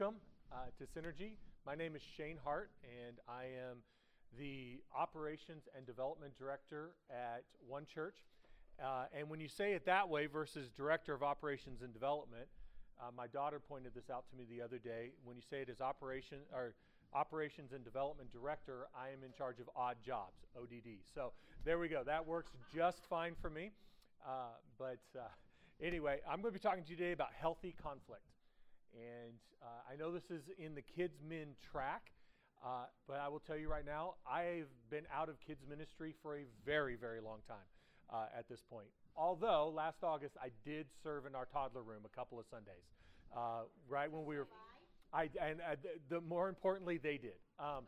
welcome uh, to Synergy. My name is Shane Hart, and I am the Operations and Development Director at One Church. Uh, and when you say it that way versus Director of Operations and Development, uh, my daughter pointed this out to me the other day. When you say it as Operation or Operations and Development Director, I am in charge of odd jobs, ODD. So there we go. That works just fine for me. Uh, but uh, anyway, I'm going to be talking to you today about healthy conflict. And uh, I know this is in the kids min track, uh, but I will tell you right now, I've been out of kids ministry for a very, very long time uh, at this point. Although last August I did serve in our toddler room a couple of Sundays, uh, right when we were. I and uh, the, more importantly they did. Um,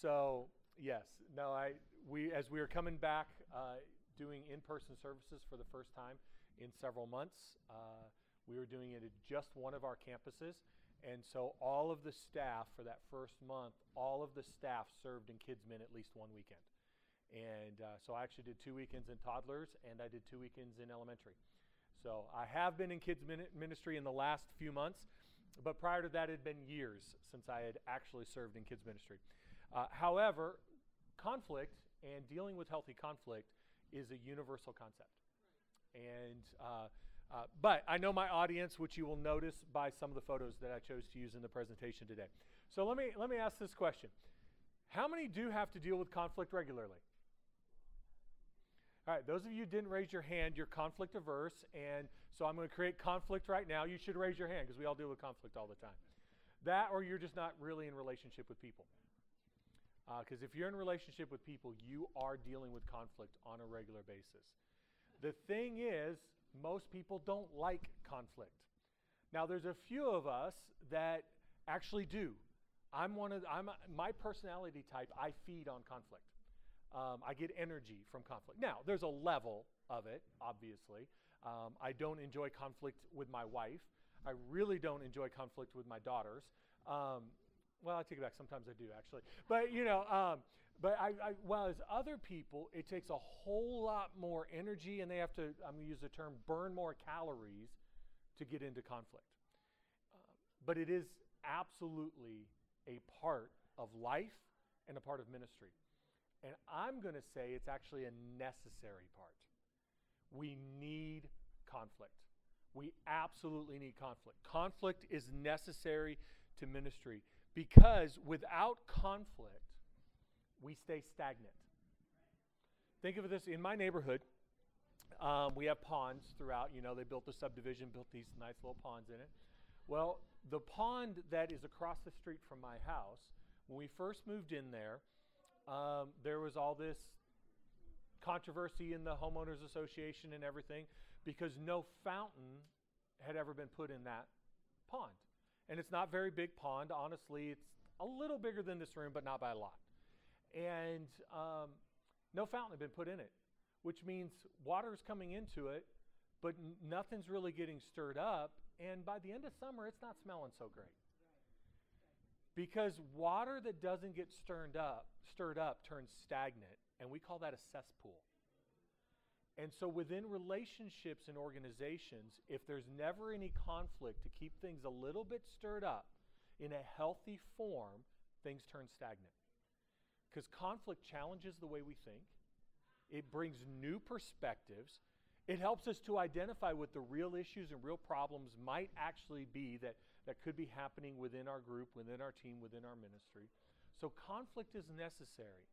so yes, no, I we as we were coming back uh, doing in-person services for the first time in several months. We were doing it at just one of our campuses. And so all of the staff for that first month, all of the staff served in Kids Min at least one weekend. And uh, so I actually did two weekends in toddlers and I did two weekends in elementary. So I have been in kids ministry in the last few months, but prior to that, it had been years since I had actually served in kids ministry. Uh, however, conflict and dealing with healthy conflict is a universal concept. And uh, uh, but I know my audience, which you will notice by some of the photos that I chose to use in the presentation today. So let me, let me ask this question How many do have to deal with conflict regularly? All right, those of you who didn't raise your hand, you're conflict averse, and so I'm going to create conflict right now. You should raise your hand because we all deal with conflict all the time. That, or you're just not really in relationship with people. Because uh, if you're in relationship with people, you are dealing with conflict on a regular basis. The thing is, most people don't like conflict. Now, there's a few of us that actually do. I'm one of I'm my personality type. I feed on conflict. Um, I get energy from conflict. Now, there's a level of it, obviously. Um, I don't enjoy conflict with my wife. I really don't enjoy conflict with my daughters. Um, well, I take it back. Sometimes I do, actually. But you know, um, but I, I, while as other people, it takes a whole lot more energy and they have to, I'm going to use the term, burn more calories to get into conflict. Uh, but it is absolutely a part of life and a part of ministry. And I'm going to say it's actually a necessary part. We need conflict. We absolutely need conflict. Conflict is necessary to ministry because without conflict, we stay stagnant. Think of this in my neighborhood. Um, we have ponds throughout. You know, they built the subdivision, built these nice little ponds in it. Well, the pond that is across the street from my house, when we first moved in there, um, there was all this controversy in the homeowners association and everything because no fountain had ever been put in that pond. And it's not very big pond. Honestly, it's a little bigger than this room, but not by a lot and um, no fountain had been put in it, which means water is coming into it, but nothing's really getting stirred up. And by the end of summer, it's not smelling so great. Because water that doesn't get stirred up, stirred up turns stagnant, and we call that a cesspool. And so within relationships and organizations, if there's never any conflict to keep things a little bit stirred up in a healthy form, things turn stagnant. Because conflict challenges the way we think, it brings new perspectives. It helps us to identify what the real issues and real problems might actually be that, that could be happening within our group, within our team, within our ministry. So, conflict is necessary.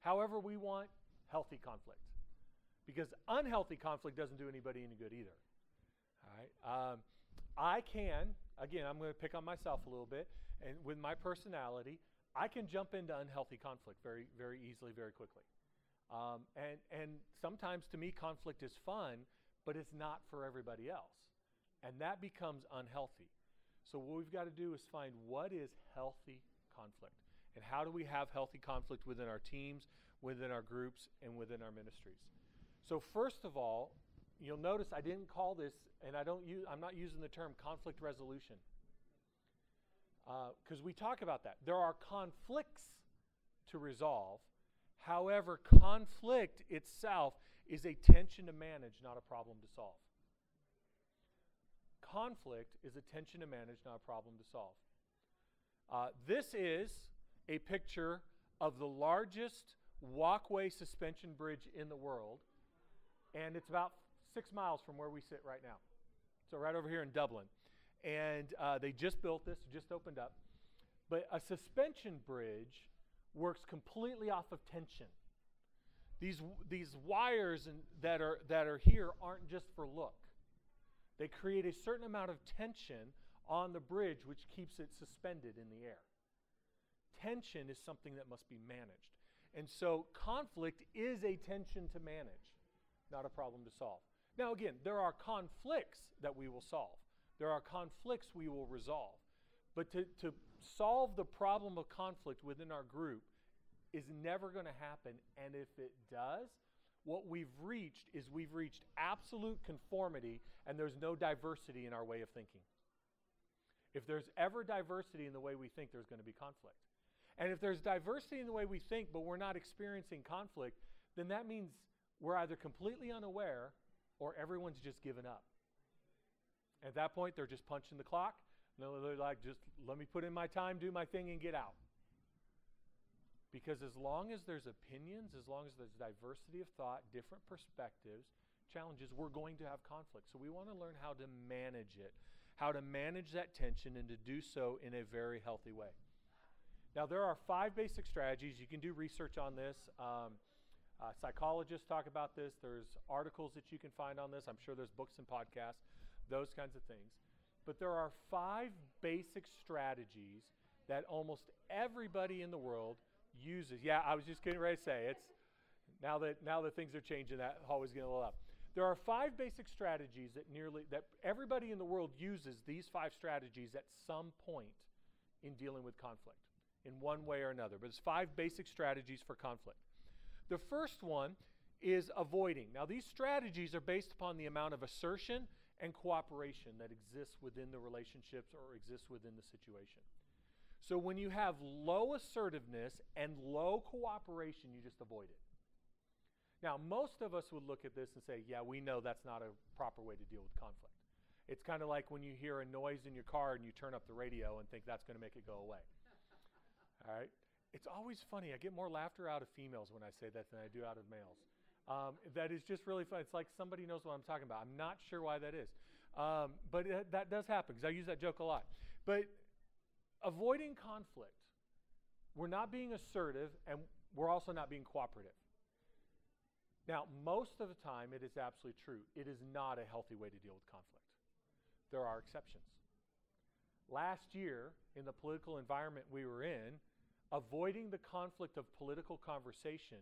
However, we want healthy conflict because unhealthy conflict doesn't do anybody any good either. All right. Um, I can, again, I'm going to pick on myself a little bit, and with my personality, I can jump into unhealthy conflict very, very easily, very quickly. Um, and, and sometimes to me, conflict is fun, but it's not for everybody else. And that becomes unhealthy. So, what we've got to do is find what is healthy conflict. And how do we have healthy conflict within our teams, within our groups, and within our ministries? So, first of all, you'll notice I didn't call this, and I don't use, I'm not using the term conflict resolution because uh, we talk about that. There are conflicts to resolve. However, conflict itself is a tension to manage, not a problem to solve. Conflict is a tension to manage, not a problem to solve. Uh, this is a picture of the largest walkway suspension bridge in the world, and it's about six miles from where we sit right now. So, right over here in Dublin. And uh, they just built this, just opened up. But a suspension bridge works completely off of tension. These, these wires and, that, are, that are here aren't just for look. They create a certain amount of tension on the bridge, which keeps it suspended in the air. Tension is something that must be managed. And so conflict is a tension to manage, not a problem to solve. Now, again, there are conflicts that we will solve, there are conflicts we will resolve. But to, to solve the problem of conflict within our group is never going to happen. And if it does, what we've reached is we've reached absolute conformity and there's no diversity in our way of thinking. If there's ever diversity in the way we think, there's going to be conflict. And if there's diversity in the way we think, but we're not experiencing conflict, then that means we're either completely unaware or everyone's just given up. At that point, they're just punching the clock. They're like, just let me put in my time, do my thing, and get out. Because as long as there's opinions, as long as there's diversity of thought, different perspectives, challenges, we're going to have conflict. So we want to learn how to manage it, how to manage that tension, and to do so in a very healthy way. Now, there are five basic strategies. You can do research on this. Um, uh, psychologists talk about this. There's articles that you can find on this. I'm sure there's books and podcasts, those kinds of things. But there are five basic strategies that almost everybody in the world uses. Yeah, I was just getting ready to say it's now that now that things are changing, that always getting a little up. There are five basic strategies that nearly that everybody in the world uses these five strategies at some point in dealing with conflict in one way or another. But it's five basic strategies for conflict. The first one is avoiding. Now these strategies are based upon the amount of assertion and cooperation that exists within the relationships or exists within the situation. So when you have low assertiveness and low cooperation, you just avoid it. Now, most of us would look at this and say, yeah, we know that's not a proper way to deal with conflict. It's kind of like when you hear a noise in your car and you turn up the radio and think that's going to make it go away. All right? It's always funny. I get more laughter out of females when I say that than I do out of males. Um, that is just really fun. It's like somebody knows what I'm talking about. I'm not sure why that is. Um, but it, that does happen because I use that joke a lot. But avoiding conflict. We're not being assertive and we're also not being cooperative. Now, most of the time, it is absolutely true. It is not a healthy way to deal with conflict. There are exceptions. Last year, in the political environment we were in, avoiding the conflict of political conversation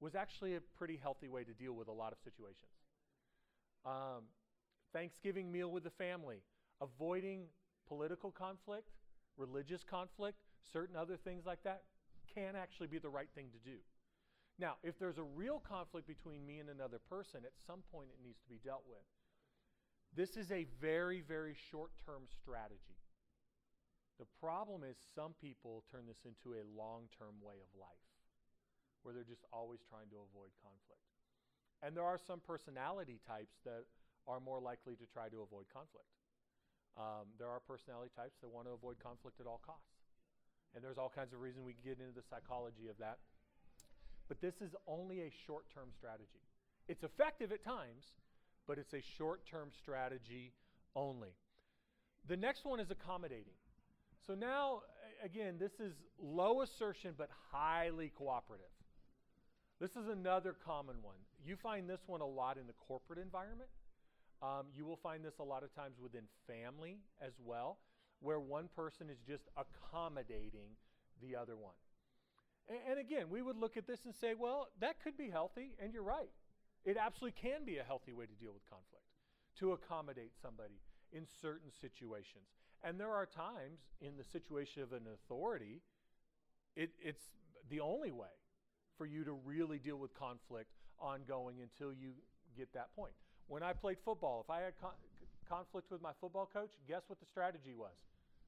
was actually a pretty healthy way to deal with a lot of situations. Um, Thanksgiving meal with the family, avoiding political conflict religious conflict, certain other things like that, can actually be the right thing to do. Now, if there's a real conflict between me and another person, at some point it needs to be dealt with. This is a very, very short term strategy. The problem is some people turn this into a long term way of life where they're just always trying to avoid conflict. And there are some personality types that are more likely to try to avoid conflict. Um, there are personality types that want to avoid conflict at all costs. And there's all kinds of reasons we can get into the psychology of that. But this is only a short term strategy. It's effective at times, but it's a short term strategy only. The next one is accommodating. So now, again, this is low assertion but highly cooperative. This is another common one. You find this one a lot in the corporate environment. Um, you will find this a lot of times within family as well, where one person is just accommodating the other one. And, and again, we would look at this and say, well, that could be healthy, and you're right. It absolutely can be a healthy way to deal with conflict, to accommodate somebody in certain situations. And there are times in the situation of an authority, it, it's the only way for you to really deal with conflict ongoing until you get that point. When I played football, if I had con- conflict with my football coach, guess what the strategy was?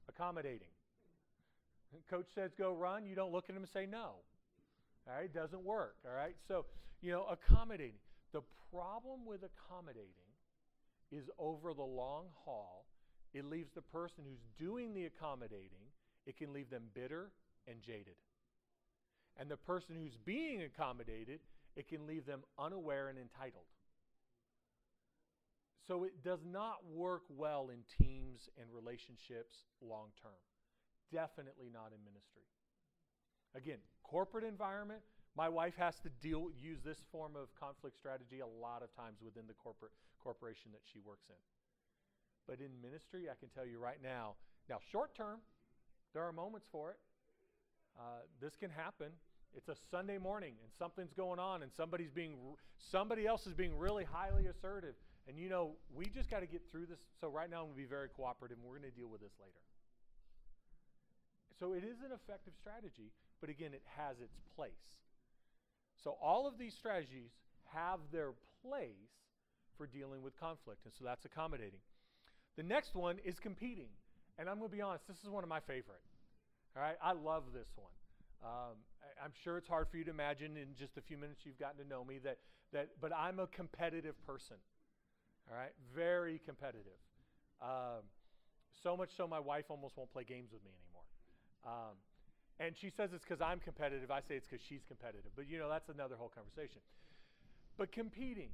Accommodating. Coach says go run, you don't look at him and say no. All right, doesn't work. All right, so you know accommodating. The problem with accommodating is over the long haul, it leaves the person who's doing the accommodating it can leave them bitter and jaded. And the person who's being accommodated, it can leave them unaware and entitled. So it does not work well in teams and relationships long term. Definitely not in ministry. Again, corporate environment, my wife has to deal use this form of conflict strategy a lot of times within the corporate corporation that she works in. But in ministry, I can tell you right now, now short term, there are moments for it. Uh, this can happen. It's a Sunday morning and something's going on and somebody's being somebody else is being really highly assertive and you know, we just got to get through this. So right now I'm going to be very cooperative and we're going to deal with this later. So it is an effective strategy, but again, it has its place. So all of these strategies have their place for dealing with conflict, and so that's accommodating. The next one is competing. And I'm going to be honest, this is one of my favorite. All right, I love this one. Um, I, am sure it's hard for you to imagine in just a few minutes you've gotten to know me that, that but I'm a competitive person. All right, very competitive. Um, so much so my wife almost won't play games with me anymore. Um, and she says it's because I'm competitive. I say it's because she's competitive. But you know, that's another whole conversation. But competing.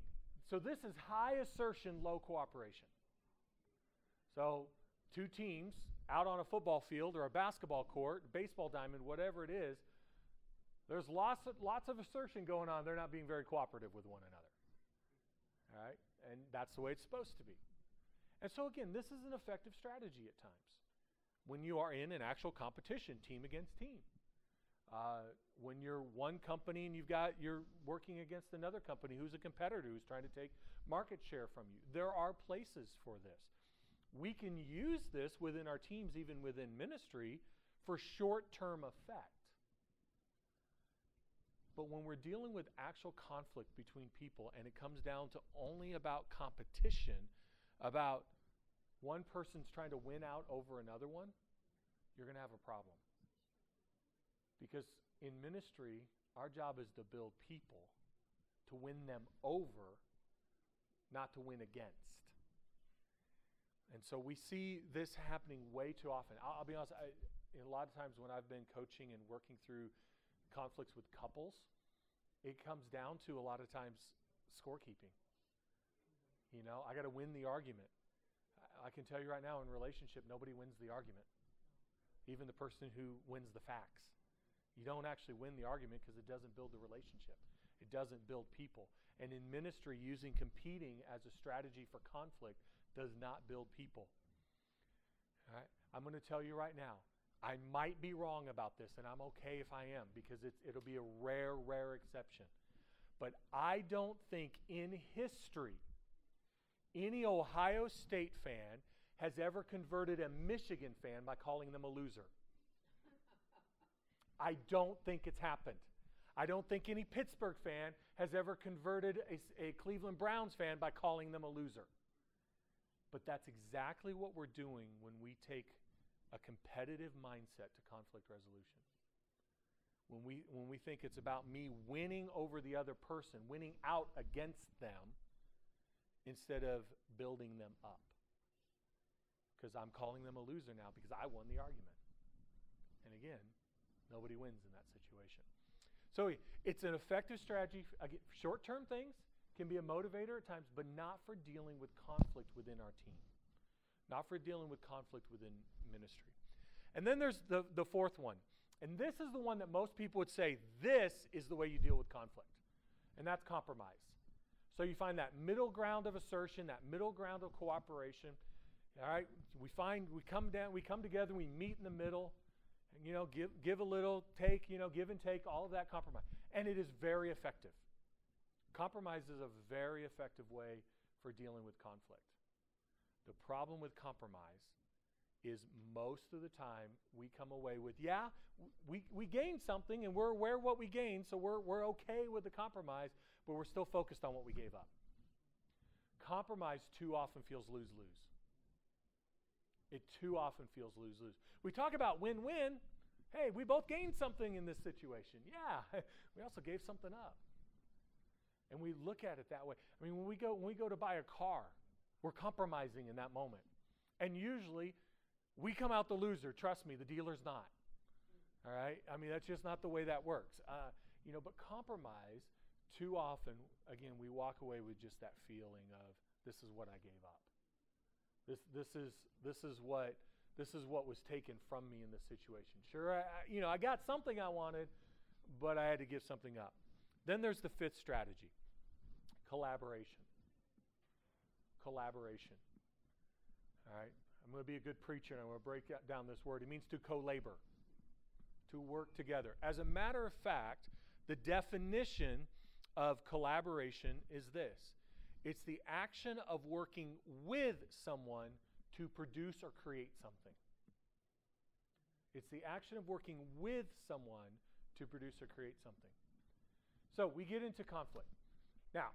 So this is high assertion, low cooperation. So two teams out on a football field or a basketball court, baseball diamond, whatever it is, there's lots of, lots of assertion going on. They're not being very cooperative with one another. All right? And that's the way it's supposed to be. And so, again, this is an effective strategy at times when you are in an actual competition, team against team. Uh, when you're one company and you've got you're working against another company who's a competitor who's trying to take market share from you. There are places for this. We can use this within our teams, even within ministry, for short-term effect. But when we're dealing with actual conflict between people and it comes down to only about competition, about one person's trying to win out over another one, you're going to have a problem. Because in ministry, our job is to build people, to win them over, not to win against. And so we see this happening way too often. I'll, I'll be honest, I, a lot of times when I've been coaching and working through conflicts with couples, it comes down to a lot of times scorekeeping. You know, I got to win the argument. I can tell you right now in relationship, nobody wins the argument. Even the person who wins the facts. You don't actually win the argument because it doesn't build the relationship. It doesn't build people. And in ministry, using competing as a strategy for conflict does not build people. All right? I'm going to tell you right now, I might be wrong about this, and I'm okay if I am because it'll be a rare, rare exception. But I don't think in history any Ohio State fan has ever converted a Michigan fan by calling them a loser. I don't think it's happened. I don't think any Pittsburgh fan has ever converted a, a, Cleveland Browns fan by calling them a loser. But that's exactly what we're doing when we take a competitive mindset to conflict resolution. When we, when we think it's about me winning over the other person, winning out against them, instead of building them up. Because I'm calling them a loser now because I won the argument. And again, nobody wins in that situation. So it's an effective strategy. Short term things can be a motivator at times, but not for dealing with conflict within our team not for dealing with conflict within ministry. And then there's the, the fourth one. And this is the one that most people would say this is the way you deal with conflict, and that's compromise. So you find that middle ground of assertion, that middle ground of cooperation. All right, we find we come down, we come together, we meet in the middle, and you know, give give a little, take, you know, give and take, all of that compromise, and it is very effective. Compromise is a very effective way for dealing with conflict. The problem with compromise is most of the time we come away with, yeah, we, we gained something and we're aware of what we gained, so we're, we're okay with the compromise, but we're still focused on what we gave up. Compromise too often feels lose lose. It too often feels lose lose. We talk about win win. Hey, we both gained something in this situation. Yeah, we also gave something up. And we look at it that way. I mean, when we go when we go to buy a car, we're compromising in that moment. And usually, we come out the loser. Trust me, the dealer's not. All right? I mean, that's just not the way that works. Uh, you know, but compromise, too often, again, we walk away with just that feeling of this is what I gave up. This, this, is, this, is what, this is what was taken from me in this situation. Sure, I, you know, I got something I wanted, but I had to give something up. Then there's the fifth strategy collaboration. Collaboration. All right? I'm going to be a good preacher and I'm going to break down this word. It means to co labor, to work together. As a matter of fact, the definition of collaboration is this it's the action of working with someone to produce or create something. It's the action of working with someone to produce or create something. So we get into conflict. Now,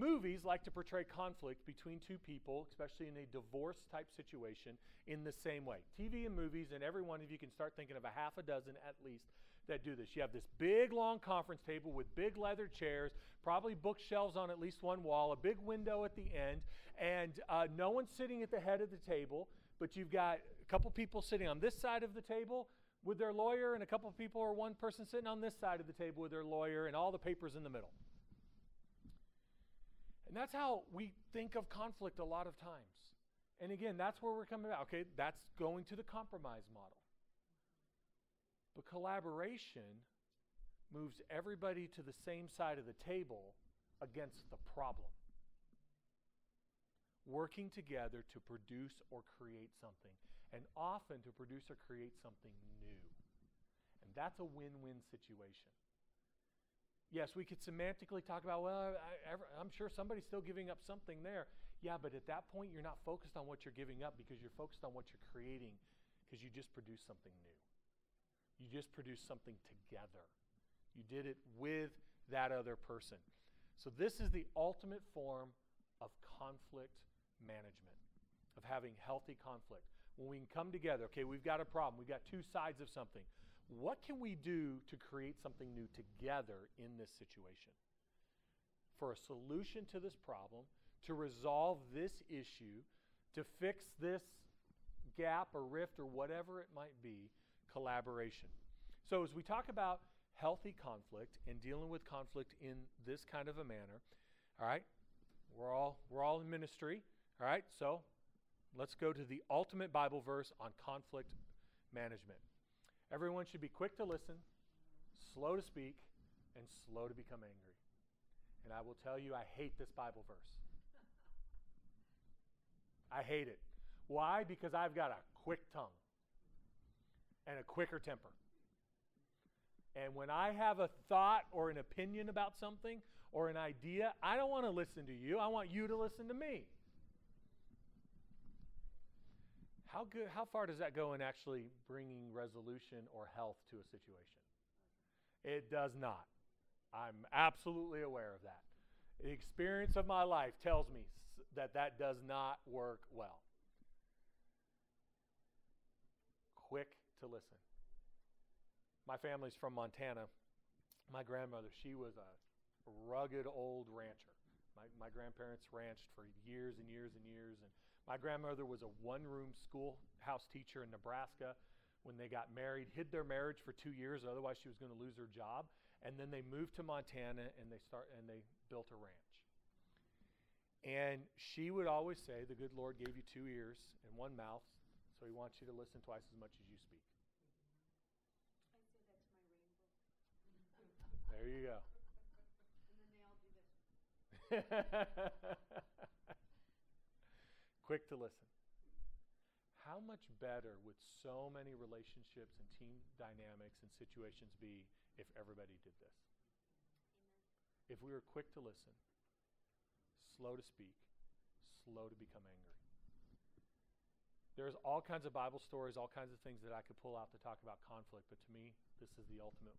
movies like to portray conflict between two people, especially in a divorce type situation, in the same way. TV and movies, and every one of you can start thinking of a half a dozen at least that do this. You have this big long conference table with big leather chairs, probably bookshelves on at least one wall, a big window at the end, and uh, no one's sitting at the head of the table, but you've got a couple people sitting on this side of the table with their lawyer, and a couple of people or one person sitting on this side of the table with their lawyer, and all the papers in the middle. And that's how we think of conflict a lot of times. And again, that's where we're coming about. Okay, that's going to the compromise model. But collaboration moves everybody to the same side of the table against the problem. Working together to produce or create something, and often to produce or create something new. And that's a win win situation. Yes, we could semantically talk about, well, I, am sure somebody's still giving up something there. Yeah, but at that point, you're not focused on what you're giving up because you're focused on what you're creating because you just produced something new. You just produced something together. You did it with that other person. So, this is the ultimate form of conflict management, of having healthy conflict. When we can come together, okay, we've got a problem, we've got two sides of something. What can we do to create something new together in this situation? For a solution to this problem, to resolve this issue, to fix this gap or rift or whatever it might be, collaboration. So, as we talk about healthy conflict and dealing with conflict in this kind of a manner, all right, we're all, we're all in ministry, all right, so let's go to the ultimate Bible verse on conflict management. Everyone should be quick to listen, slow to speak, and slow to become angry. And I will tell you, I hate this Bible verse. I hate it. Why? Because I've got a quick tongue and a quicker temper. And when I have a thought or an opinion about something or an idea, I don't want to listen to you. I want you to listen to me. How good how far does that go in actually bringing resolution or health to a situation? It does not. I'm absolutely aware of that. The experience of my life tells me that that does not work well. Quick to listen. My family's from Montana. My grandmother, she was a rugged old rancher. My, my grandparents ranched for years and years and years, and my grandmother was a one room schoolhouse teacher in Nebraska when they got married, hid their marriage for two years, otherwise she was going to lose her job. And then they moved to Montana and they start and they built a ranch. And she would always say, The good Lord gave you two ears and one mouth, so he wants you to listen twice as much as you speak. There you go. and then they all do this. quick to listen. How much better would so many relationships and team dynamics and situations be if everybody did this? Amen. If we were quick to listen, slow to speak, slow to become angry. There's all kinds of Bible stories, all kinds of things that I could pull out to talk about conflict, but to me, this is the ultimate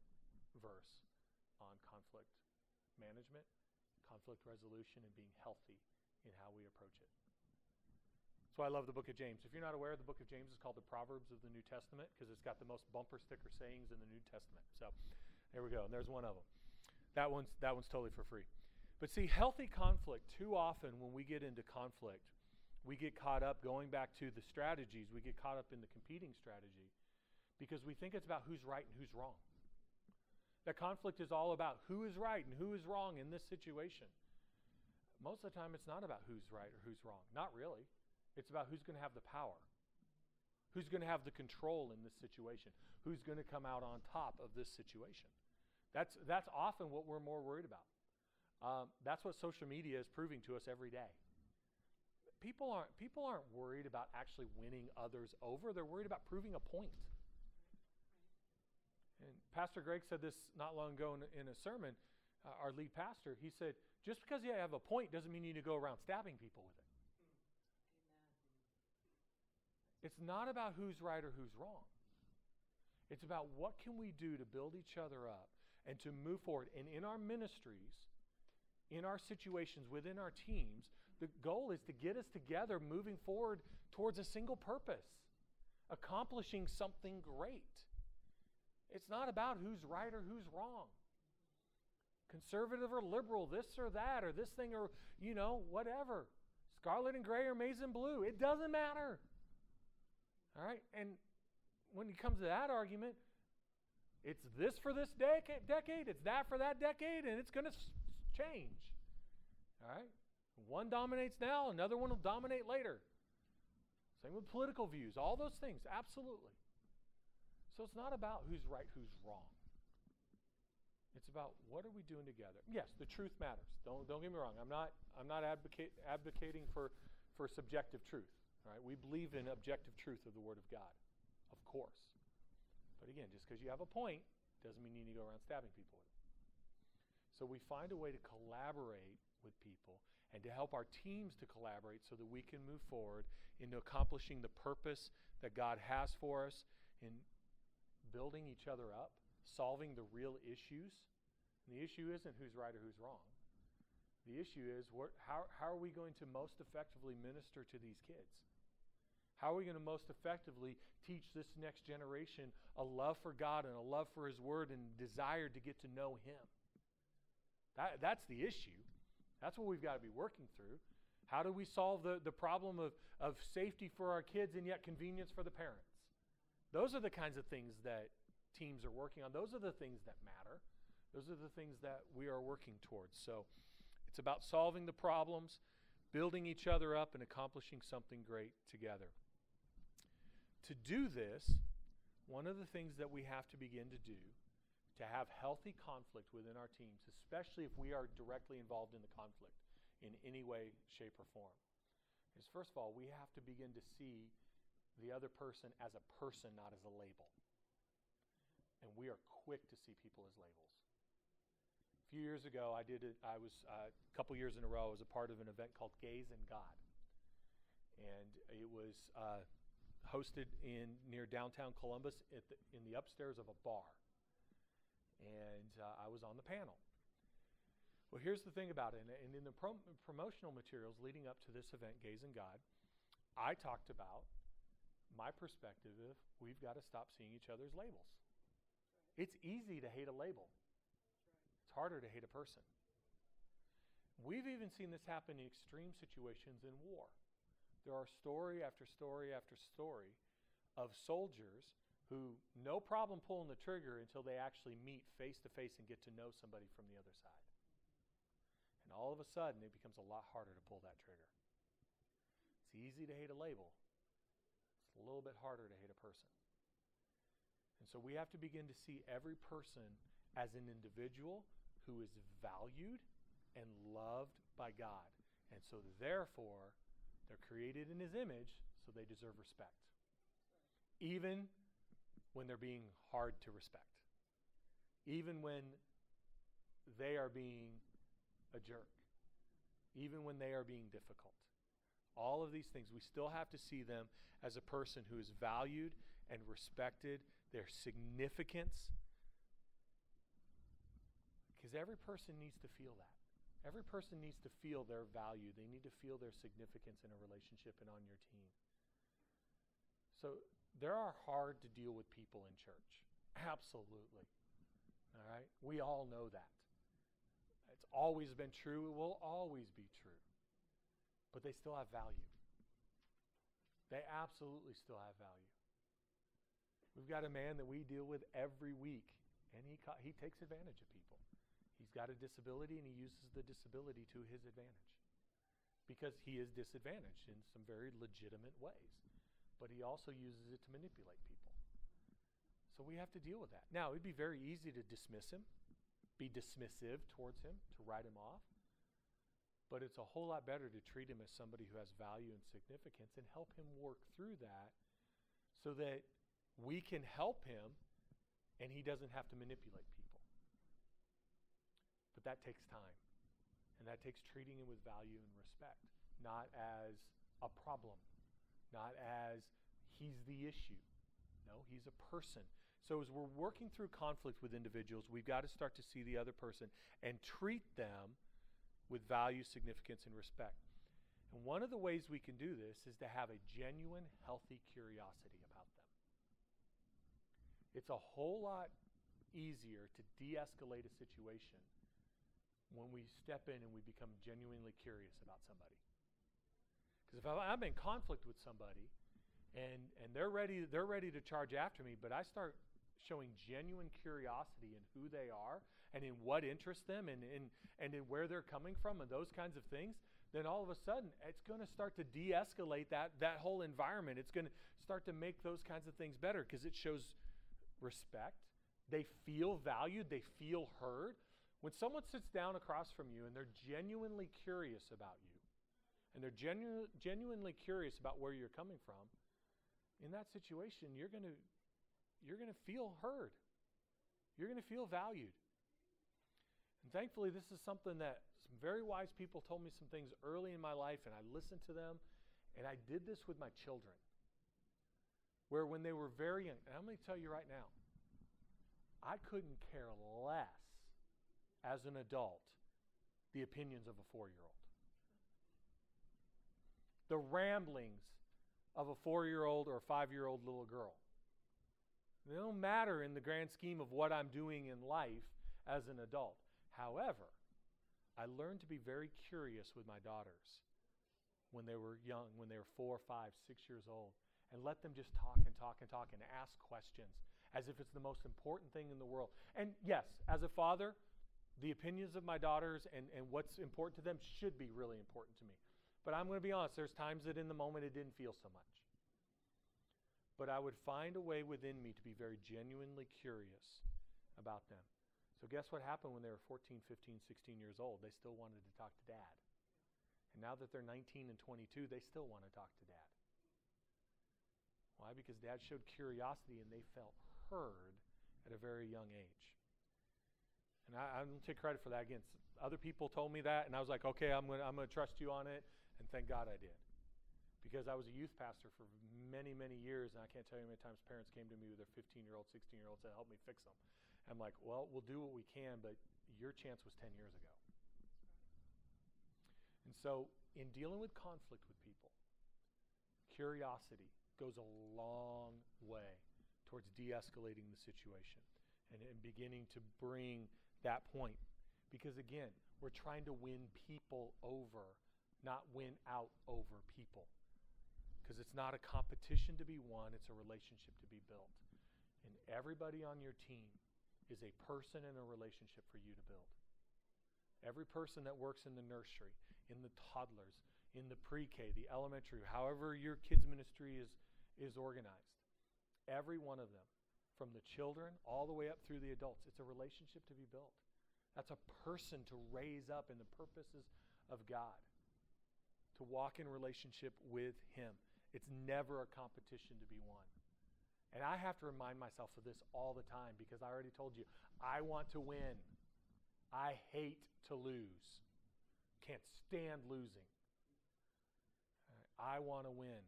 verse on conflict management, conflict resolution, and being healthy in how we approach it. So I love the book of James. If you're not aware, the book of James is called the Proverbs of the New Testament because it's got the most bumper sticker sayings in the New Testament. So there we go. And there's one of them. That one's that one's totally for free. But see, healthy conflict, too often when we get into conflict, we get caught up going back to the strategies, we get caught up in the competing strategy because we think it's about who's right and who's wrong. That conflict is all about who is right and who is wrong in this situation. Most of the time, it's not about who's right or who's wrong. Not really. It's about who's going to have the power, who's going to have the control in this situation, who's going to come out on top of this situation. That's, that's often what we're more worried about. Um, that's what social media is proving to us every day. People aren't, people aren't worried about actually winning others over, they're worried about proving a point. And Pastor Greg said this not long ago in, in a sermon, uh, our lead pastor. He said, just because you have a point doesn't mean you need to go around stabbing people with it. It's not about who's right or who's wrong. It's about what can we do to build each other up and to move forward. And in our ministries, in our situations, within our teams, the goal is to get us together moving forward towards a single purpose, accomplishing something great. It's not about who's right or who's wrong. Conservative or liberal, this or that, or this thing or, you know, whatever. Scarlet and gray or maize and blue. It doesn't matter. All right? And when it comes to that argument, it's this for this decade, it's that for that decade, and it's going to change. All right? One dominates now, another one will dominate later. Same with political views, all those things, absolutely. So it's not about who's right, who's wrong. It's about what are we doing together. Yes, the truth matters. Don't, don't get me wrong. I'm not, I'm not advocate, advocating for, for subjective truth. Right? We believe in objective truth of the Word of God, of course. But again, just because you have a point doesn't mean you need to go around stabbing people with it. So we find a way to collaborate with people and to help our teams to collaborate so that we can move forward into accomplishing the purpose that God has for us in building each other up, solving the real issues. And the issue isn't who's right or who's wrong. The issue is what, how, how are we going to most effectively minister to these kids? How are we going to most effectively teach this next generation a love for God and a love for His Word and desire to get to know Him? That, that's the issue. That's what we've got to be working through. How do we solve the, the problem of, of safety for our kids and yet convenience for the parents? Those are the kinds of things that teams are working on. Those are the things that matter. Those are the things that we are working towards. So it's about solving the problems, building each other up, and accomplishing something great together. To do this, one of the things that we have to begin to do to have healthy conflict within our teams, especially if we are directly involved in the conflict in any way, shape, or form, is first of all, we have to begin to see the other person as a person, not as a label. And we are quick to see people as labels. A few years ago, I did it, I was uh, a couple years in a row, I was a part of an event called Gays and God. And it was uh, hosted in near downtown Columbus the, in the upstairs of a bar. And uh, I was on the panel. Well, here's the thing about it. And in the prom- promotional materials leading up to this event, Gays and God, I talked about my perspective of we've got to stop seeing each other's labels. It's easy to hate a label, it's harder to hate a person. We've even seen this happen in extreme situations in war. There are story after story after story of soldiers who no problem pulling the trigger until they actually meet face to face and get to know somebody from the other side. And all of a sudden, it becomes a lot harder to pull that trigger. It's easy to hate a label, it's a little bit harder to hate a person. And so we have to begin to see every person as an individual who is valued and loved by God. And so, therefore, they're created in his image, so they deserve respect. Even when they're being hard to respect. Even when they are being a jerk. Even when they are being difficult. All of these things, we still have to see them as a person who is valued and respected, their significance. Because every person needs to feel that. Every person needs to feel their value. They need to feel their significance in a relationship and on your team. So there are hard to deal with people in church. Absolutely. All right? We all know that. It's always been true. It will always be true. But they still have value. They absolutely still have value. We've got a man that we deal with every week, and he, he takes advantage of people. Got a disability, and he uses the disability to his advantage because he is disadvantaged in some very legitimate ways. But he also uses it to manipulate people. So we have to deal with that. Now, it'd be very easy to dismiss him, be dismissive towards him, to write him off. But it's a whole lot better to treat him as somebody who has value and significance and help him work through that so that we can help him and he doesn't have to manipulate people. That takes time. And that takes treating him with value and respect, not as a problem, not as he's the issue. No, he's a person. So as we're working through conflict with individuals, we've got to start to see the other person and treat them with value, significance, and respect. And one of the ways we can do this is to have a genuine, healthy curiosity about them. It's a whole lot easier to de escalate a situation when we step in and we become genuinely curious about somebody. Because if I'm in conflict with somebody and, and they're, ready, they're ready to charge after me, but I start showing genuine curiosity in who they are and in what interests them and in, and in where they're coming from and those kinds of things, then all of a sudden it's going to start to de escalate that, that whole environment. It's going to start to make those kinds of things better because it shows respect. They feel valued, they feel heard. When someone sits down across from you and they're genuinely curious about you, and they're genu- genuinely curious about where you're coming from, in that situation, you're going to you're going to feel heard. You're going to feel valued. And thankfully, this is something that some very wise people told me some things early in my life, and I listened to them. And I did this with my children, where when they were very young, and I'm going to tell you right now, I couldn't care less as an adult the opinions of a four year old. The ramblings of a four year old or five year old little girl. They don't matter in the grand scheme of what I'm doing in life as an adult. However, I learned to be very curious with my daughters when they were young, when they were four, five, six years old, and let them just talk and talk and talk and ask questions as if it's the most important thing in the world. And yes, as a father, the opinions of my daughters and, and what's important to them should be really important to me. But I'm going to be honest, there's times that in the moment it didn't feel so much. But I would find a way within me to be very genuinely curious about them. So, guess what happened when they were 14, 15, 16 years old? They still wanted to talk to dad. And now that they're 19 and 22, they still want to talk to dad. Why? Because dad showed curiosity and they felt heard at a very young age. And I, I don't take credit for that. Again, other people told me that, and I was like, okay, I'm going to I'm going to trust you on it. And thank God I did. Because I was a youth pastor for many, many years, and I can't tell you how many times parents came to me with their 15 year old, 16 year olds to help me fix them. I'm like, well, we'll do what we can, but your chance was 10 years ago. And so, in dealing with conflict with people, curiosity goes a long way towards de escalating the situation and, and beginning to bring that point. Because again, we're trying to win people over, not win out over people. Because it's not a competition to be won, it's a relationship to be built. And everybody on your team is a person and a relationship for you to build. Every person that works in the nursery, in the toddlers, in the pre K, the elementary, however your kids' ministry is, is organized, every one of them, from the children all the way up through the adults, it's a relationship to be built. That's a person to raise up in the purposes of God, to walk in relationship with Him. It's never a competition to be won. And I have to remind myself of this all the time because I already told you, I want to win. I hate to lose. Can't stand losing. I want to win.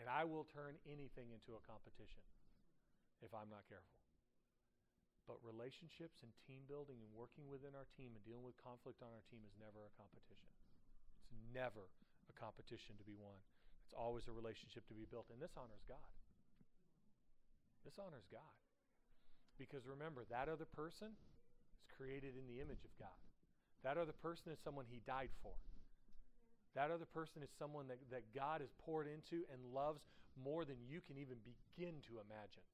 And I will turn anything into a competition if I'm not careful. But relationships and team building and working within our team and dealing with conflict on our team is never a competition. It's never a competition to be won. It's always a relationship to be built. And this honors God. This honors God. Because remember, that other person is created in the image of God. That other person is someone he died for. That other person is someone that, that God has poured into and loves more than you can even begin to imagine.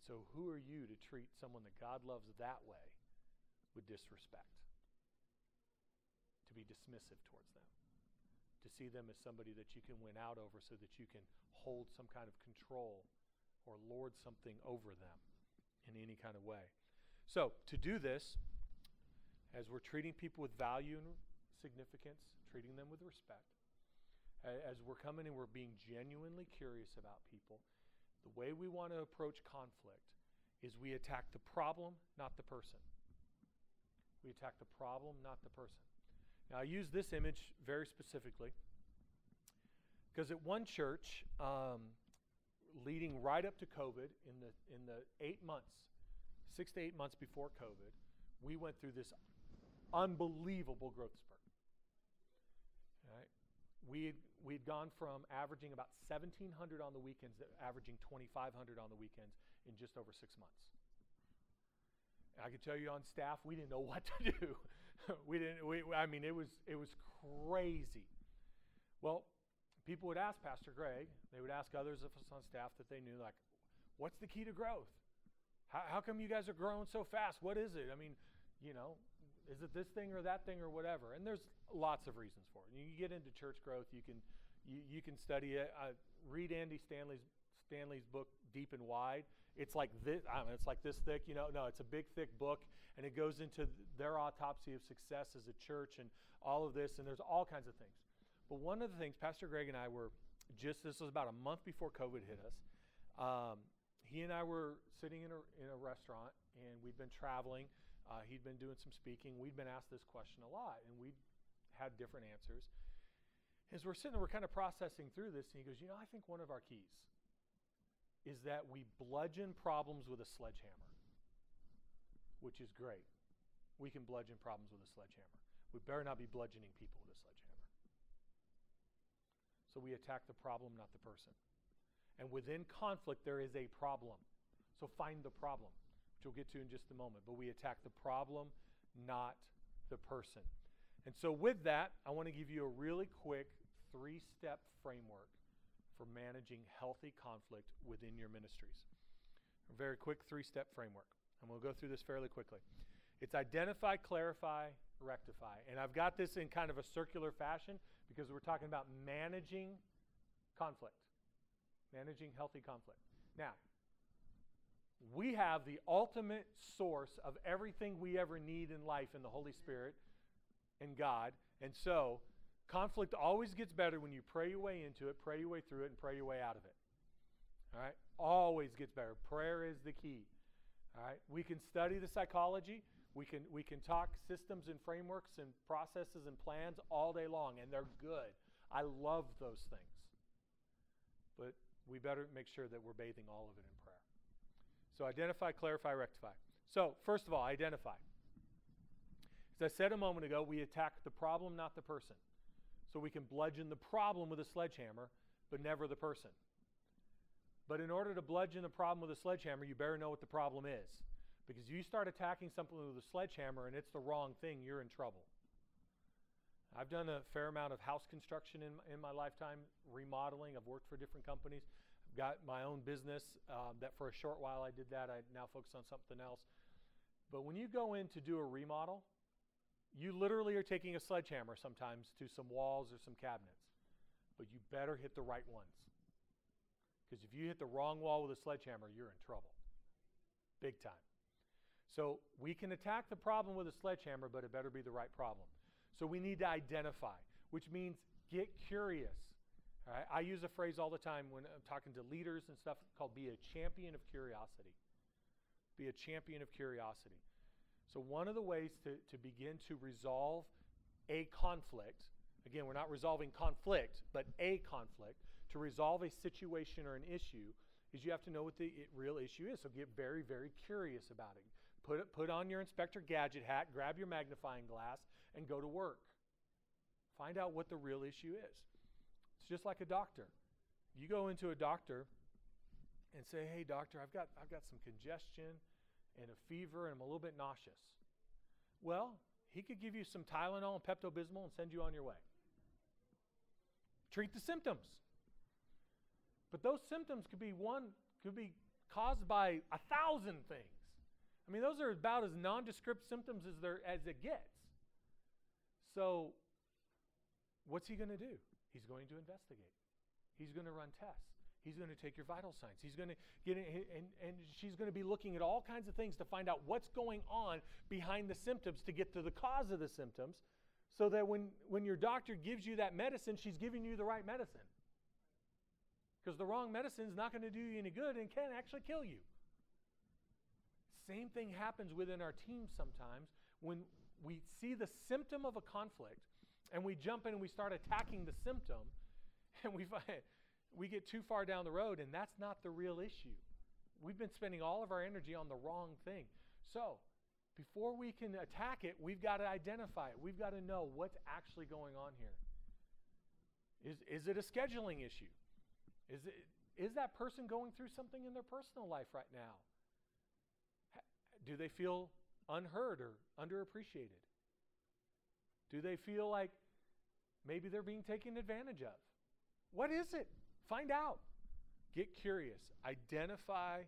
And so, who are you to treat someone that God loves that way with disrespect? To be dismissive towards them? To see them as somebody that you can win out over so that you can hold some kind of control or lord something over them in any kind of way? So, to do this, as we're treating people with value and significance, treating them with respect. As we're coming and we're being genuinely curious about people, the way we want to approach conflict is we attack the problem, not the person. We attack the problem, not the person. Now, I use this image very specifically because at one church, um, leading right up to COVID, in the, in the eight months, six to eight months before COVID, we went through this unbelievable growth spurt we we'd gone from averaging about 1,700 on the weekends to averaging 2,500 on the weekends in just over six months. And I can tell you on staff, we didn't know what to do. we didn't. We, I mean, it was it was crazy. Well, people would ask Pastor Greg. They would ask others of us on staff that they knew, like, "What's the key to growth? How, how come you guys are growing so fast? What is it? I mean, you know, is it this thing or that thing or whatever? And there's lots of reasons for it. You get into church growth, you can you, you can study it. Read Andy Stanley's Stanley's book Deep and Wide. It's like this. I mean, it's like this thick. You know, no, it's a big thick book, and it goes into their autopsy of success as a church and all of this. And there's all kinds of things. But one of the things Pastor Greg and I were just this was about a month before COVID hit us. Um, he and I were sitting in a, in a restaurant, and we'd been traveling. Uh, he'd been doing some speaking. We'd been asked this question a lot, and we'd had different answers. As we're sitting we're kind of processing through this, and he goes, You know, I think one of our keys is that we bludgeon problems with a sledgehammer, which is great. We can bludgeon problems with a sledgehammer. We better not be bludgeoning people with a sledgehammer. So we attack the problem, not the person. And within conflict, there is a problem. So find the problem which we'll get to in just a moment. But we attack the problem, not the person. And so, with that, I want to give you a really quick three step framework for managing healthy conflict within your ministries. A very quick three step framework. And we'll go through this fairly quickly. It's identify, clarify, rectify. And I've got this in kind of a circular fashion because we're talking about managing conflict, managing healthy conflict. Now, we have the ultimate source of everything we ever need in life in the Holy Spirit and God. And so, conflict always gets better when you pray your way into it, pray your way through it, and pray your way out of it. All right? Always gets better. Prayer is the key. All right? We can study the psychology. We can, we can talk systems and frameworks and processes and plans all day long, and they're good. I love those things. But we better make sure that we're bathing all of it in so identify, clarify, rectify. So, first of all, identify. As I said a moment ago, we attack the problem, not the person. So we can bludgeon the problem with a sledgehammer, but never the person. But in order to bludgeon the problem with a sledgehammer, you better know what the problem is. Because you start attacking something with a sledgehammer and it's the wrong thing, you're in trouble. I've done a fair amount of house construction in, in my lifetime, remodeling. I've worked for different companies got my own business um, that for a short while I did that. I now focus on something else. But when you go in to do a remodel, you literally are taking a sledgehammer sometimes to some walls or some cabinets. But you better hit the right ones. Because if you hit the wrong wall with a sledgehammer, you're in trouble. Big time. So we can attack the problem with a sledgehammer, but it better be the right problem. So we need to identify, which means get curious. Right? I use a phrase all the time when I'm talking to leaders and stuff called be a champion of curiosity. Be a champion of curiosity. So, one of the ways to, to begin to resolve a conflict, again, we're not resolving conflict, but a conflict, to resolve a situation or an issue, is you have to know what the real issue is. So, get very, very curious about it. Put, it, put on your Inspector Gadget hat, grab your magnifying glass, and go to work. Find out what the real issue is just like a doctor. You go into a doctor and say, "Hey, doctor, I've got I've got some congestion and a fever, and I'm a little bit nauseous." Well, He could give you some Tylenol and Pepto Bismol and send you on your way. Treat the symptoms. But those symptoms could be one, could be caused by a thousand things. I mean, those are about as nondescript symptoms as there as it gets. So, what's he going to do? He's going to investigate. He's going to run tests. He's going to take your vital signs. He's going to get in, and, and she's going to be looking at all kinds of things to find out what's going on behind the symptoms to get to the cause of the symptoms so that when, when your doctor gives you that medicine, she's giving you the right medicine. Because the wrong medicine is not going to do you any good and can actually kill you. Same thing happens within our team sometimes when we see the symptom of a conflict and we jump in and we start attacking the symptom and we find we get too far down the road, and that's not the real issue. We've been spending all of our energy on the wrong thing. So, before we can attack it, we've got to identify it. We've got to know what's actually going on here. Is, is it a scheduling issue? Is, it, is that person going through something in their personal life right now? Do they feel unheard or underappreciated? Do they feel like maybe they're being taken advantage of? What is it? Find out. Get curious. Identify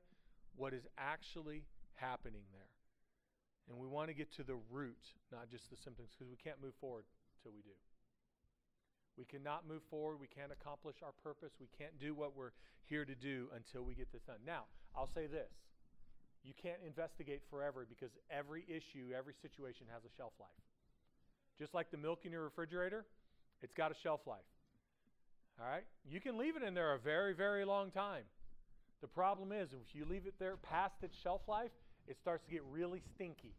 what is actually happening there. And we want to get to the root, not just the symptoms, because we can't move forward until we do. We cannot move forward. We can't accomplish our purpose. We can't do what we're here to do until we get this done. Now, I'll say this you can't investigate forever because every issue, every situation has a shelf life. Just like the milk in your refrigerator, it's got a shelf life. All right? You can leave it in there a very, very long time. The problem is, if you leave it there past its shelf life, it starts to get really stinky.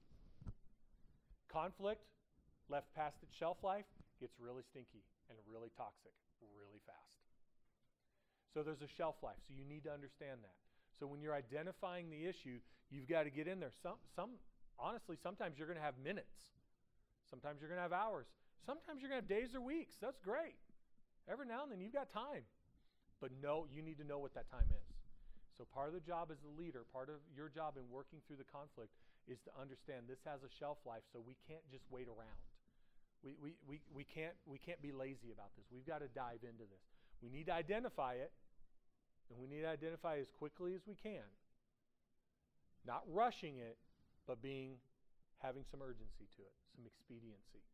Conflict, left past its shelf life, gets really stinky and really toxic really fast. So there's a shelf life, so you need to understand that. So when you're identifying the issue, you've got to get in there. Some, some, honestly, sometimes you're going to have minutes. Sometimes you're going to have hours. Sometimes you're going to have days or weeks. That's great. Every now and then you've got time. But no, you need to know what that time is. So part of the job as a leader, part of your job in working through the conflict is to understand this has a shelf life, so we can't just wait around. We, we, we, we, can't, we can't be lazy about this. We've got to dive into this. We need to identify it, and we need to identify as quickly as we can. Not rushing it, but being having some urgency to it, some expediency,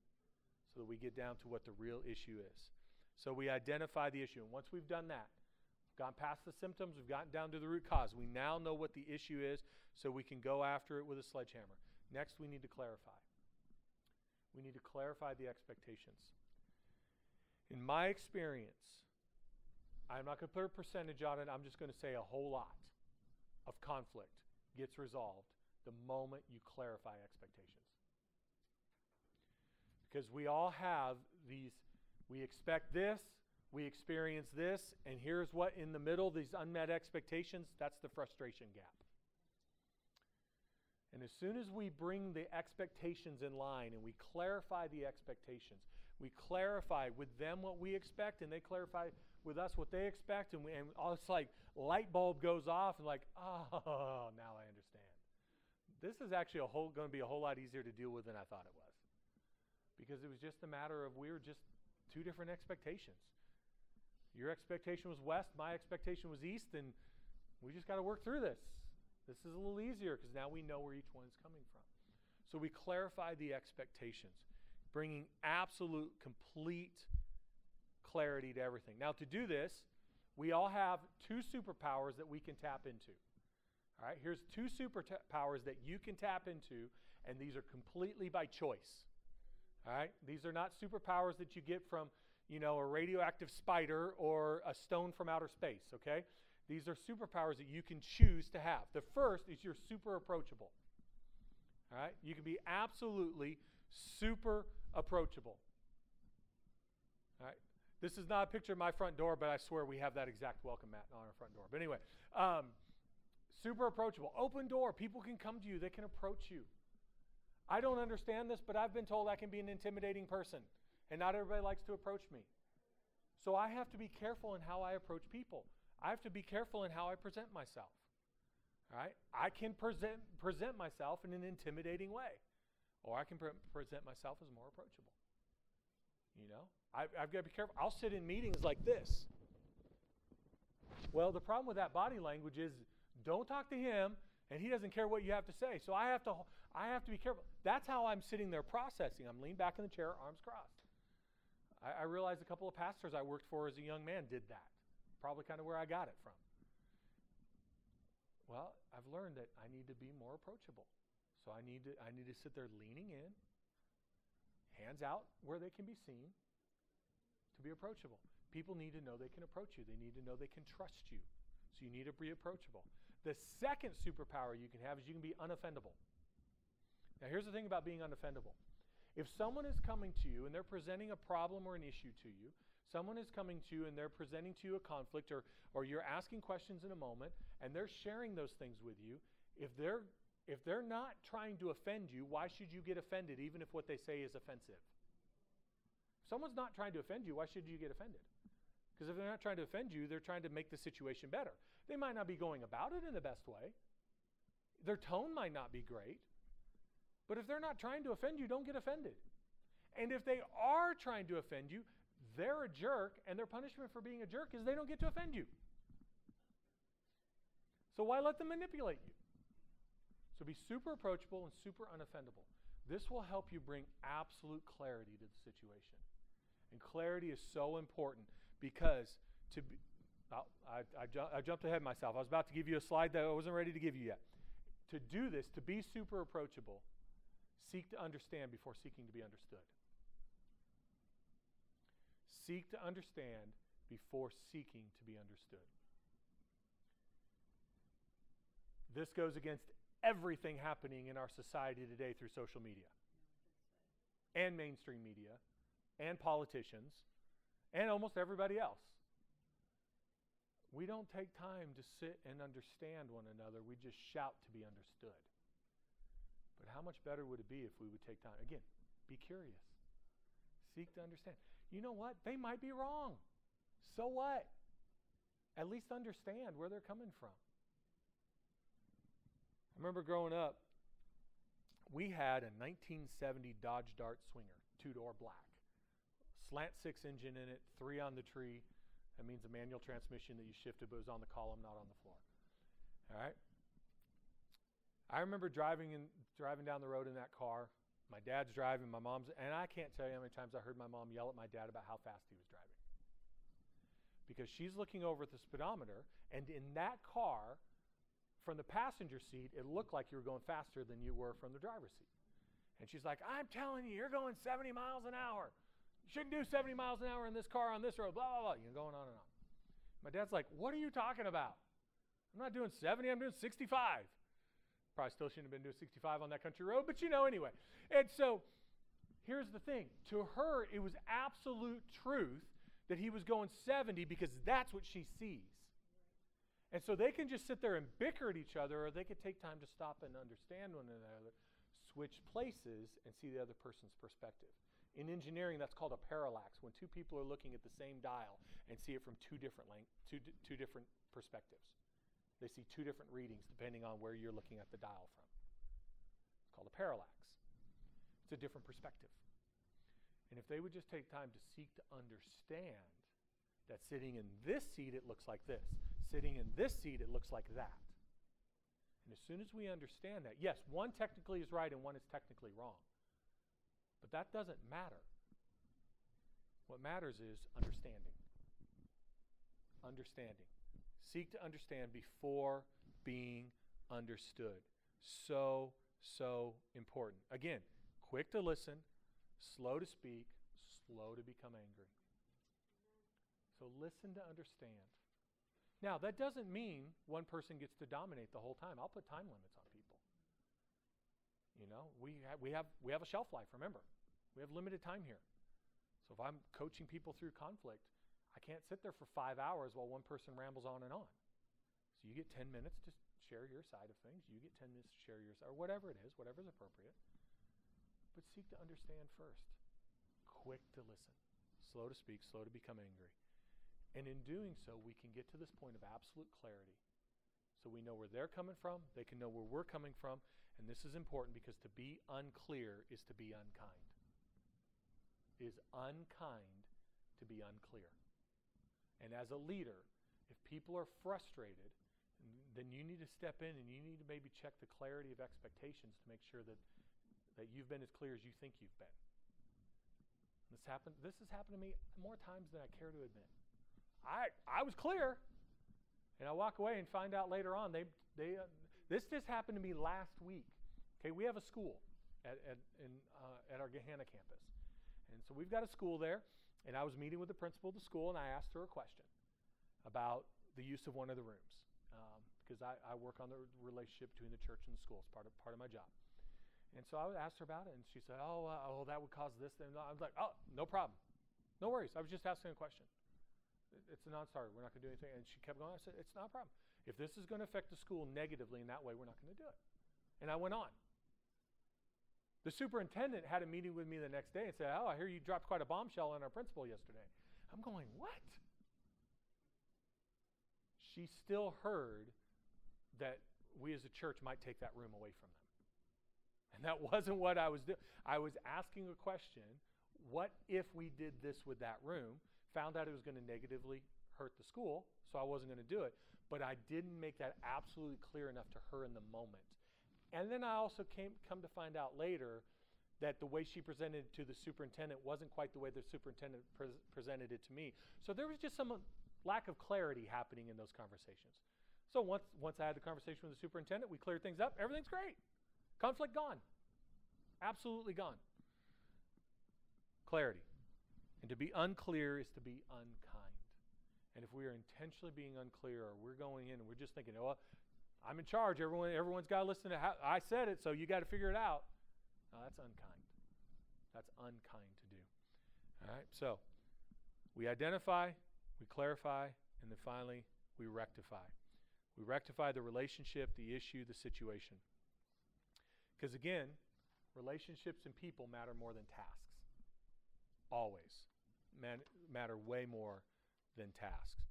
so that we get down to what the real issue is. So we identify the issue. And once we've done that, we've gone past the symptoms, we've gotten down to the root cause. We now know what the issue is, so we can go after it with a sledgehammer. Next, we need to clarify. We need to clarify the expectations. In my experience, I'm not going to put a percentage on it, I'm just going to say a whole lot of conflict gets resolved the moment you clarify expectations. Because we all have these we expect this, we experience this, and here's what in the middle, these unmet expectations, that's the frustration gap. And as soon as we bring the expectations in line and we clarify the expectations, we clarify with them what we expect, and they clarify with us what they expect, and, we, and it's like light bulb goes off, and like, oh, now. This is actually a whole, going to be a whole lot easier to deal with than I thought it was, because it was just a matter of we were just two different expectations. Your expectation was west, my expectation was east, and we just got to work through this. This is a little easier because now we know where each one is coming from. So we clarify the expectations, bringing absolute, complete clarity to everything. Now, to do this, we all have two superpowers that we can tap into. All right, here's two superpowers that you can tap into, and these are completely by choice. All right? These are not superpowers that you get from, you know, a radioactive spider or a stone from outer space, okay? These are superpowers that you can choose to have. The first is you're super approachable. All right? You can be absolutely super approachable. All right? This is not a picture of my front door, but I swear we have that exact welcome mat on our front door. But anyway, um, super approachable. Open door. People can come to you, they can approach you. I don't understand this, but I've been told I can be an intimidating person, and not everybody likes to approach me. So I have to be careful in how I approach people. I have to be careful in how I present myself. All right? I can present present myself in an intimidating way. or I can pre- present myself as more approachable. You know, I, I've got to be careful. I'll sit in meetings like this. Well, the problem with that body language is don't talk to him, and he doesn't care what you have to say. So I have to, I have to be careful. That's how I'm sitting there processing. I'm leaned back in the chair, arms crossed. I, I realized a couple of pastors I worked for as a young man did that. Probably kind of where I got it from. Well, I've learned that I need to be more approachable. So I need to I need to sit there leaning in, hands out where they can be seen to be approachable. People need to know they can approach you. They need to know they can trust you. So you need to be approachable. The second superpower you can have is you can be unoffendable. Now, here's the thing about being unoffendable. If someone is coming to you and they're presenting a problem or an issue to you, someone is coming to you and they're presenting to you a conflict or, or you're asking questions in a moment and they're sharing those things with you, if they're if they're not trying to offend you, why should you get offended even if what they say is offensive? If someone's not trying to offend you, why should you get offended? Because if they're not trying to offend you, they're trying to make the situation better. They might not be going about it in the best way. Their tone might not be great. But if they're not trying to offend you, don't get offended. And if they are trying to offend you, they're a jerk, and their punishment for being a jerk is they don't get to offend you. So why let them manipulate you? So be super approachable and super unoffendable. This will help you bring absolute clarity to the situation. And clarity is so important because to be, I, I, I jumped ahead myself. I was about to give you a slide that I wasn't ready to give you yet. To do this, to be super approachable, seek to understand before seeking to be understood. Seek to understand before seeking to be understood. This goes against everything happening in our society today through social media and mainstream media and politicians and almost everybody else. We don't take time to sit and understand one another. We just shout to be understood. But how much better would it be if we would take time? Again, be curious. Seek to understand. You know what? They might be wrong. So what? At least understand where they're coming from. I remember growing up, we had a 1970 Dodge Dart Swinger, two door black. Slant six engine in it, three on the tree. That means a manual transmission that you shifted, but was on the column, not on the floor. All right? I remember driving in, driving down the road in that car. My dad's driving, my mom's, and I can't tell you how many times I heard my mom yell at my dad about how fast he was driving. Because she's looking over at the speedometer, and in that car, from the passenger seat, it looked like you were going faster than you were from the driver's seat. And she's like, I'm telling you, you're going 70 miles an hour. You shouldn't do 70 miles an hour in this car on this road, blah, blah, blah. You're going on and on. My dad's like, What are you talking about? I'm not doing 70, I'm doing 65. Probably still shouldn't have been doing 65 on that country road, but you know, anyway. And so here's the thing to her, it was absolute truth that he was going 70 because that's what she sees. And so they can just sit there and bicker at each other, or they could take time to stop and understand one another, switch places, and see the other person's perspective. In engineering, that's called a parallax, when two people are looking at the same dial and see it from two different two, two different perspectives. They see two different readings depending on where you're looking at the dial from. It's called a parallax. It's a different perspective. And if they would just take time to seek to understand that sitting in this seat, it looks like this sitting in this seat, it looks like that. And as soon as we understand that, yes, one technically is right and one is technically wrong. But that doesn't matter. What matters is understanding. Understanding. Seek to understand before being understood. So, so important. Again, quick to listen, slow to speak, slow to become angry. So listen to understand. Now, that doesn't mean one person gets to dominate the whole time. I'll put time limits on people. You know, we have, we have, we have a shelf life, remember. We have limited time here. So if I'm coaching people through conflict, I can't sit there for five hours while one person rambles on and on. So you get 10 minutes to share your side of things. You get 10 minutes to share your side, or whatever it is, whatever is appropriate. But seek to understand first. Quick to listen. Slow to speak, slow to become angry. And in doing so, we can get to this point of absolute clarity so we know where they're coming from, they can know where we're coming from, and this is important because to be unclear is to be unkind. It is unkind to be unclear. And as a leader, if people are frustrated, then you need to step in and you need to maybe check the clarity of expectations to make sure that, that you've been as clear as you think you've been. This happened. This has happened to me more times than I care to admit. I I was clear, and I walk away and find out later on they they uh, this just happened to me last week. Okay, we have a school at at in, uh, at our Gahanna campus, and so we've got a school there. And I was meeting with the principal of the school, and I asked her a question about the use of one of the rooms because um, I, I work on the relationship between the church and the school. It's part of part of my job. And so I asked her about it, and she said, "Oh, uh, oh, that would cause this." And I was like, "Oh, no problem, no worries. I was just asking a question. It's a non-starter. We're not going to do anything." And she kept going. I said, "It's not a problem. If this is going to affect the school negatively in that way, we're not going to do it." And I went on. The superintendent had a meeting with me the next day and said, "Oh, I hear you dropped quite a bombshell on our principal yesterday." I'm going, "What?" She still heard that we as a church might take that room away from them. And that wasn't what I was doing. I was asking a question what if we did this with that room? Found out it was going to negatively hurt the school, so I wasn't going to do it. But I didn't make that absolutely clear enough to her in the moment. And then I also came come to find out later that the way she presented it to the superintendent wasn't quite the way the superintendent pre- presented it to me. So there was just some uh, lack of clarity happening in those conversations. So once once I had the conversation with the superintendent, we cleared things up. Everything's great. Conflict gone. Absolutely gone. Clarity. And to be unclear is to be unkind. And if we are intentionally being unclear or we're going in and we're just thinking, oh, I'm in charge, everyone, everyone's got to listen to how I said it, so you got to figure it out. No, that's unkind. That's unkind to do. All right, so we identify, we clarify, and then finally we rectify. We rectify the relationship, the issue, the situation. Because again, relationships and people matter more than tasks. Always. Man, matter way more than tasks.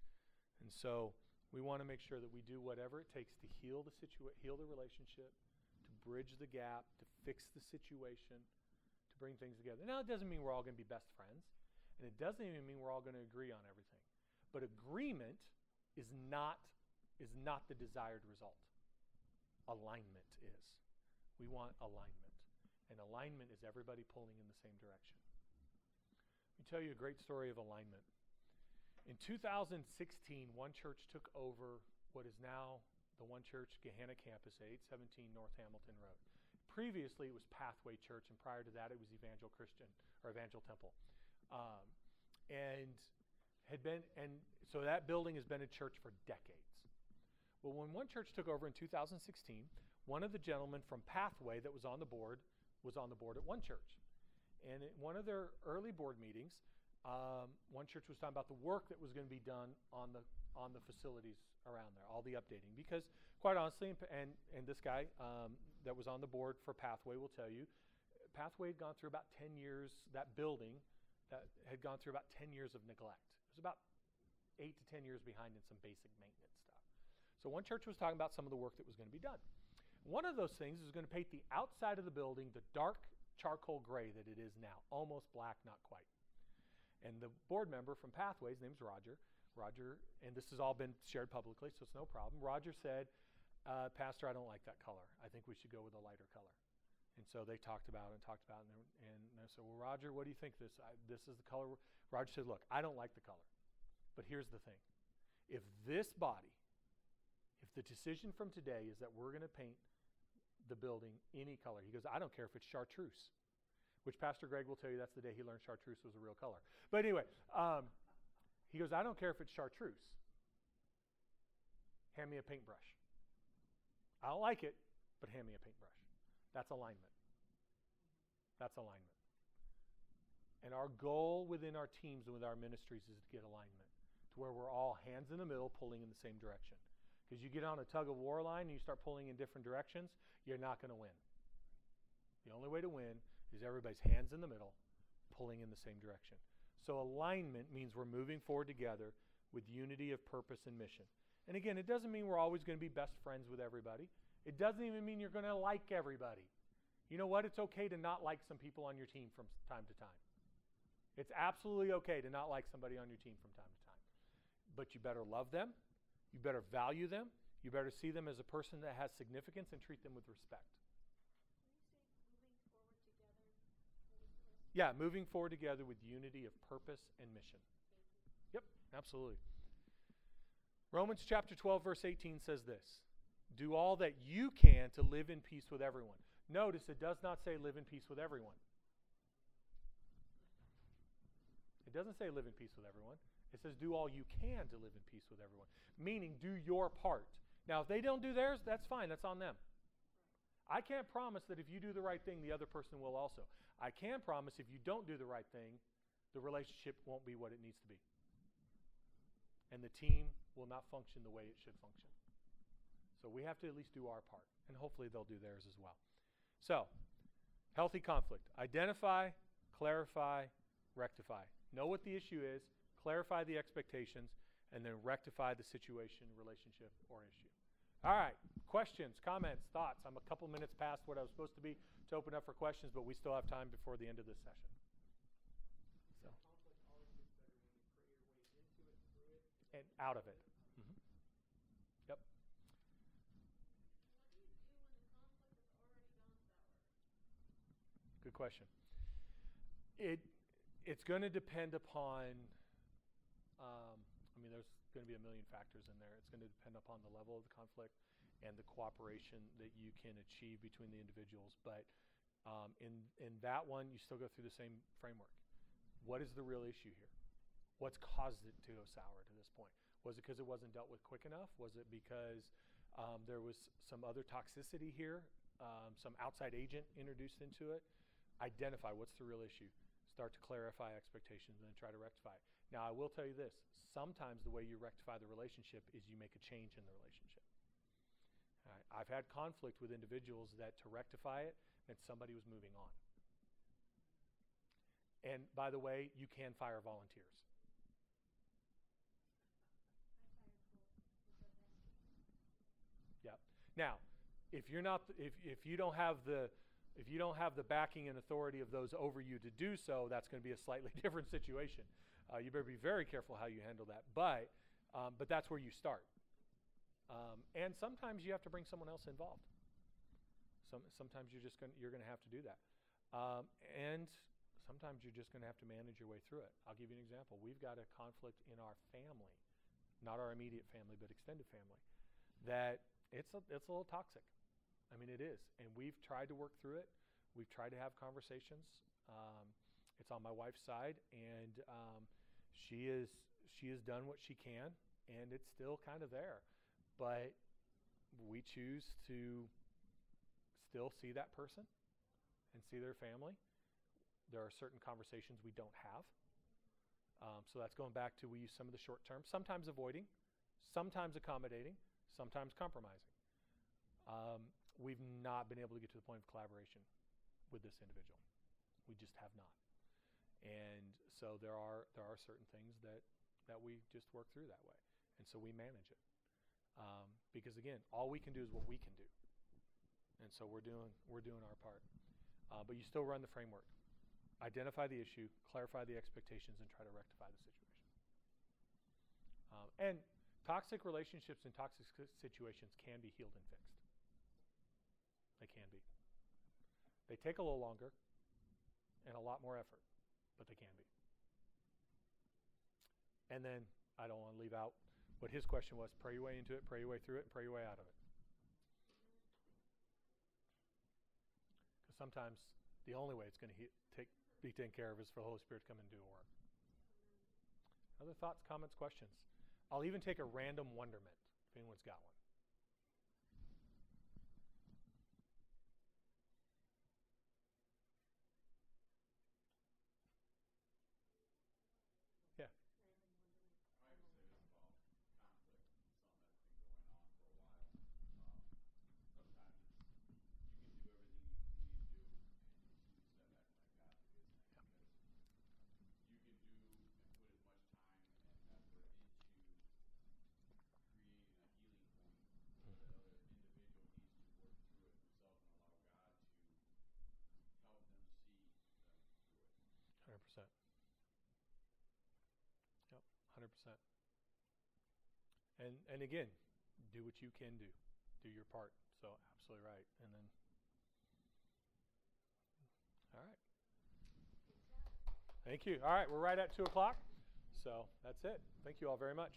And so we want to make sure that we do whatever it takes to heal the situa- heal the relationship, to bridge the gap, to fix the situation, to bring things together. Now it doesn't mean we're all going to be best friends, and it doesn't even mean we're all going to agree on everything. But agreement is not is not the desired result. Alignment is. We want alignment. And alignment is everybody pulling in the same direction. Let me tell you a great story of alignment. In 2016, one church took over what is now the One Church Gahanna campus at 817 North Hamilton Road. Previously, it was Pathway Church, and prior to that, it was Evangel Christian or Evangel Temple. Um, and had been, and so that building has been a church for decades. Well, when one church took over in 2016, one of the gentlemen from Pathway that was on the board was on the board at one church. And at one of their early board meetings, um, one church was talking about the work that was going to be done on the on the facilities around there, all the updating. Because quite honestly, and and this guy um, that was on the board for Pathway will tell you, Pathway had gone through about 10 years. That building that had gone through about 10 years of neglect. It was about eight to 10 years behind in some basic maintenance stuff. So one church was talking about some of the work that was going to be done. One of those things is going to paint the outside of the building the dark charcoal gray that it is now, almost black, not quite. And the board member from Pathways, name's Roger, Roger, and this has all been shared publicly, so it's no problem. Roger said, uh, Pastor, I don't like that color. I think we should go with a lighter color. And so they talked about it and talked about it, and, and I said, Well, Roger, what do you think this? I, this is the color. Roger said, Look, I don't like the color. But here's the thing if this body, if the decision from today is that we're going to paint the building any color. He goes, I don't care if it's chartreuse, which Pastor Greg will tell you that's the day he learned chartreuse was a real color. But anyway, um, he goes, I don't care if it's chartreuse. Hand me a paintbrush. I don't like it, but hand me a paintbrush. That's alignment. That's alignment. And our goal within our teams and with our ministries is to get alignment to where we're all hands in the middle pulling in the same direction. Because you get on a tug of war line and you start pulling in different directions, you're not going to win. The only way to win is everybody's hands in the middle, pulling in the same direction. So alignment means we're moving forward together with unity of purpose and mission. And again, it doesn't mean we're always going to be best friends with everybody. It doesn't even mean you're going to like everybody. You know what? It's okay to not like some people on your team from time to time. It's absolutely okay to not like somebody on your team from time to time. But you better love them. You better value them. You better see them as a person that has significance and treat them with respect. Yeah, moving forward together with unity of purpose and mission. Yep, absolutely. Romans chapter 12, verse 18 says this Do all that you can to live in peace with everyone. Notice it does not say live in peace with everyone. It doesn't say live in peace with everyone. It says do all you can to live in peace with everyone, meaning do your part. Now, if they don't do theirs, that's fine. That's on them. I can't promise that if you do the right thing, the other person will also. I can promise if you don't do the right thing, the relationship won't be what it needs to be. And the team will not function the way it should function. So we have to at least do our part, and hopefully they'll do theirs as well. So, healthy conflict. Identify, clarify, rectify. Know what the issue is, clarify the expectations, and then rectify the situation, relationship, or issue. All right, questions, comments, thoughts. I'm a couple minutes past what I was supposed to be to open up for questions, but we still have time before the end of this session. So. And out of it. Mm-hmm. Yep. Good question. It it's going to depend upon. Um, I mean, there's going to be a million factors in there. It's going to depend upon the level of the conflict and the cooperation that you can achieve between the individuals. But um, in in that one, you still go through the same framework. What is the real issue here? What's caused it to go sour to this point? Was it because it wasn't dealt with quick enough? Was it because um, there was some other toxicity here, um, some outside agent introduced into it? Identify what's the real issue. Start to clarify expectations and then try to rectify it. Now, I will tell you this sometimes the way you rectify the relationship is you make a change in the relationship. I've had conflict with individuals that to rectify it meant somebody was moving on. And by the way, you can fire volunteers. Yep. Now, if you're not, if, if you don't have the, if you don't have the backing and authority of those over you to do so, that's going to be a slightly different situation. Uh, you better be very careful how you handle that. But, um, but that's where you start. Um, and sometimes you have to bring someone else involved. Some, sometimes you're just going you're going to have to do that. Um, and sometimes you're just going to have to manage your way through it. I'll give you an example. We've got a conflict in our family, not our immediate family, but extended family, that it's a, it's a little toxic. I mean, it is. And we've tried to work through it. We've tried to have conversations. Um, it's on my wife's side, and um, she is she has done what she can, and it's still kind of there. But we choose to still see that person and see their family. There are certain conversations we don't have. Um, so that's going back to we use some of the short term, sometimes avoiding, sometimes accommodating, sometimes compromising. Um, we've not been able to get to the point of collaboration with this individual. We just have not. And so there are there are certain things that that we just work through that way, and so we manage it. Um, because again, all we can do is what we can do, and so we're doing we're doing our part. Uh, but you still run the framework. Identify the issue, clarify the expectations, and try to rectify the situation. Um, and toxic relationships and toxic situations can be healed and fixed. They can be. They take a little longer and a lot more effort, but they can be. And then I don't want to leave out what his question was pray your way into it, pray your way through it, and pray your way out of it. Because sometimes the only way it's going to be taken care of is for the Holy Spirit to come and do a work. Other thoughts, comments, questions? I'll even take a random wonderment if anyone's got one. Yep, 100%. And and again, do what you can do. Do your part. So absolutely right. And then All right. Thank you. All right, we're right at two o'clock. So that's it. Thank you all very much.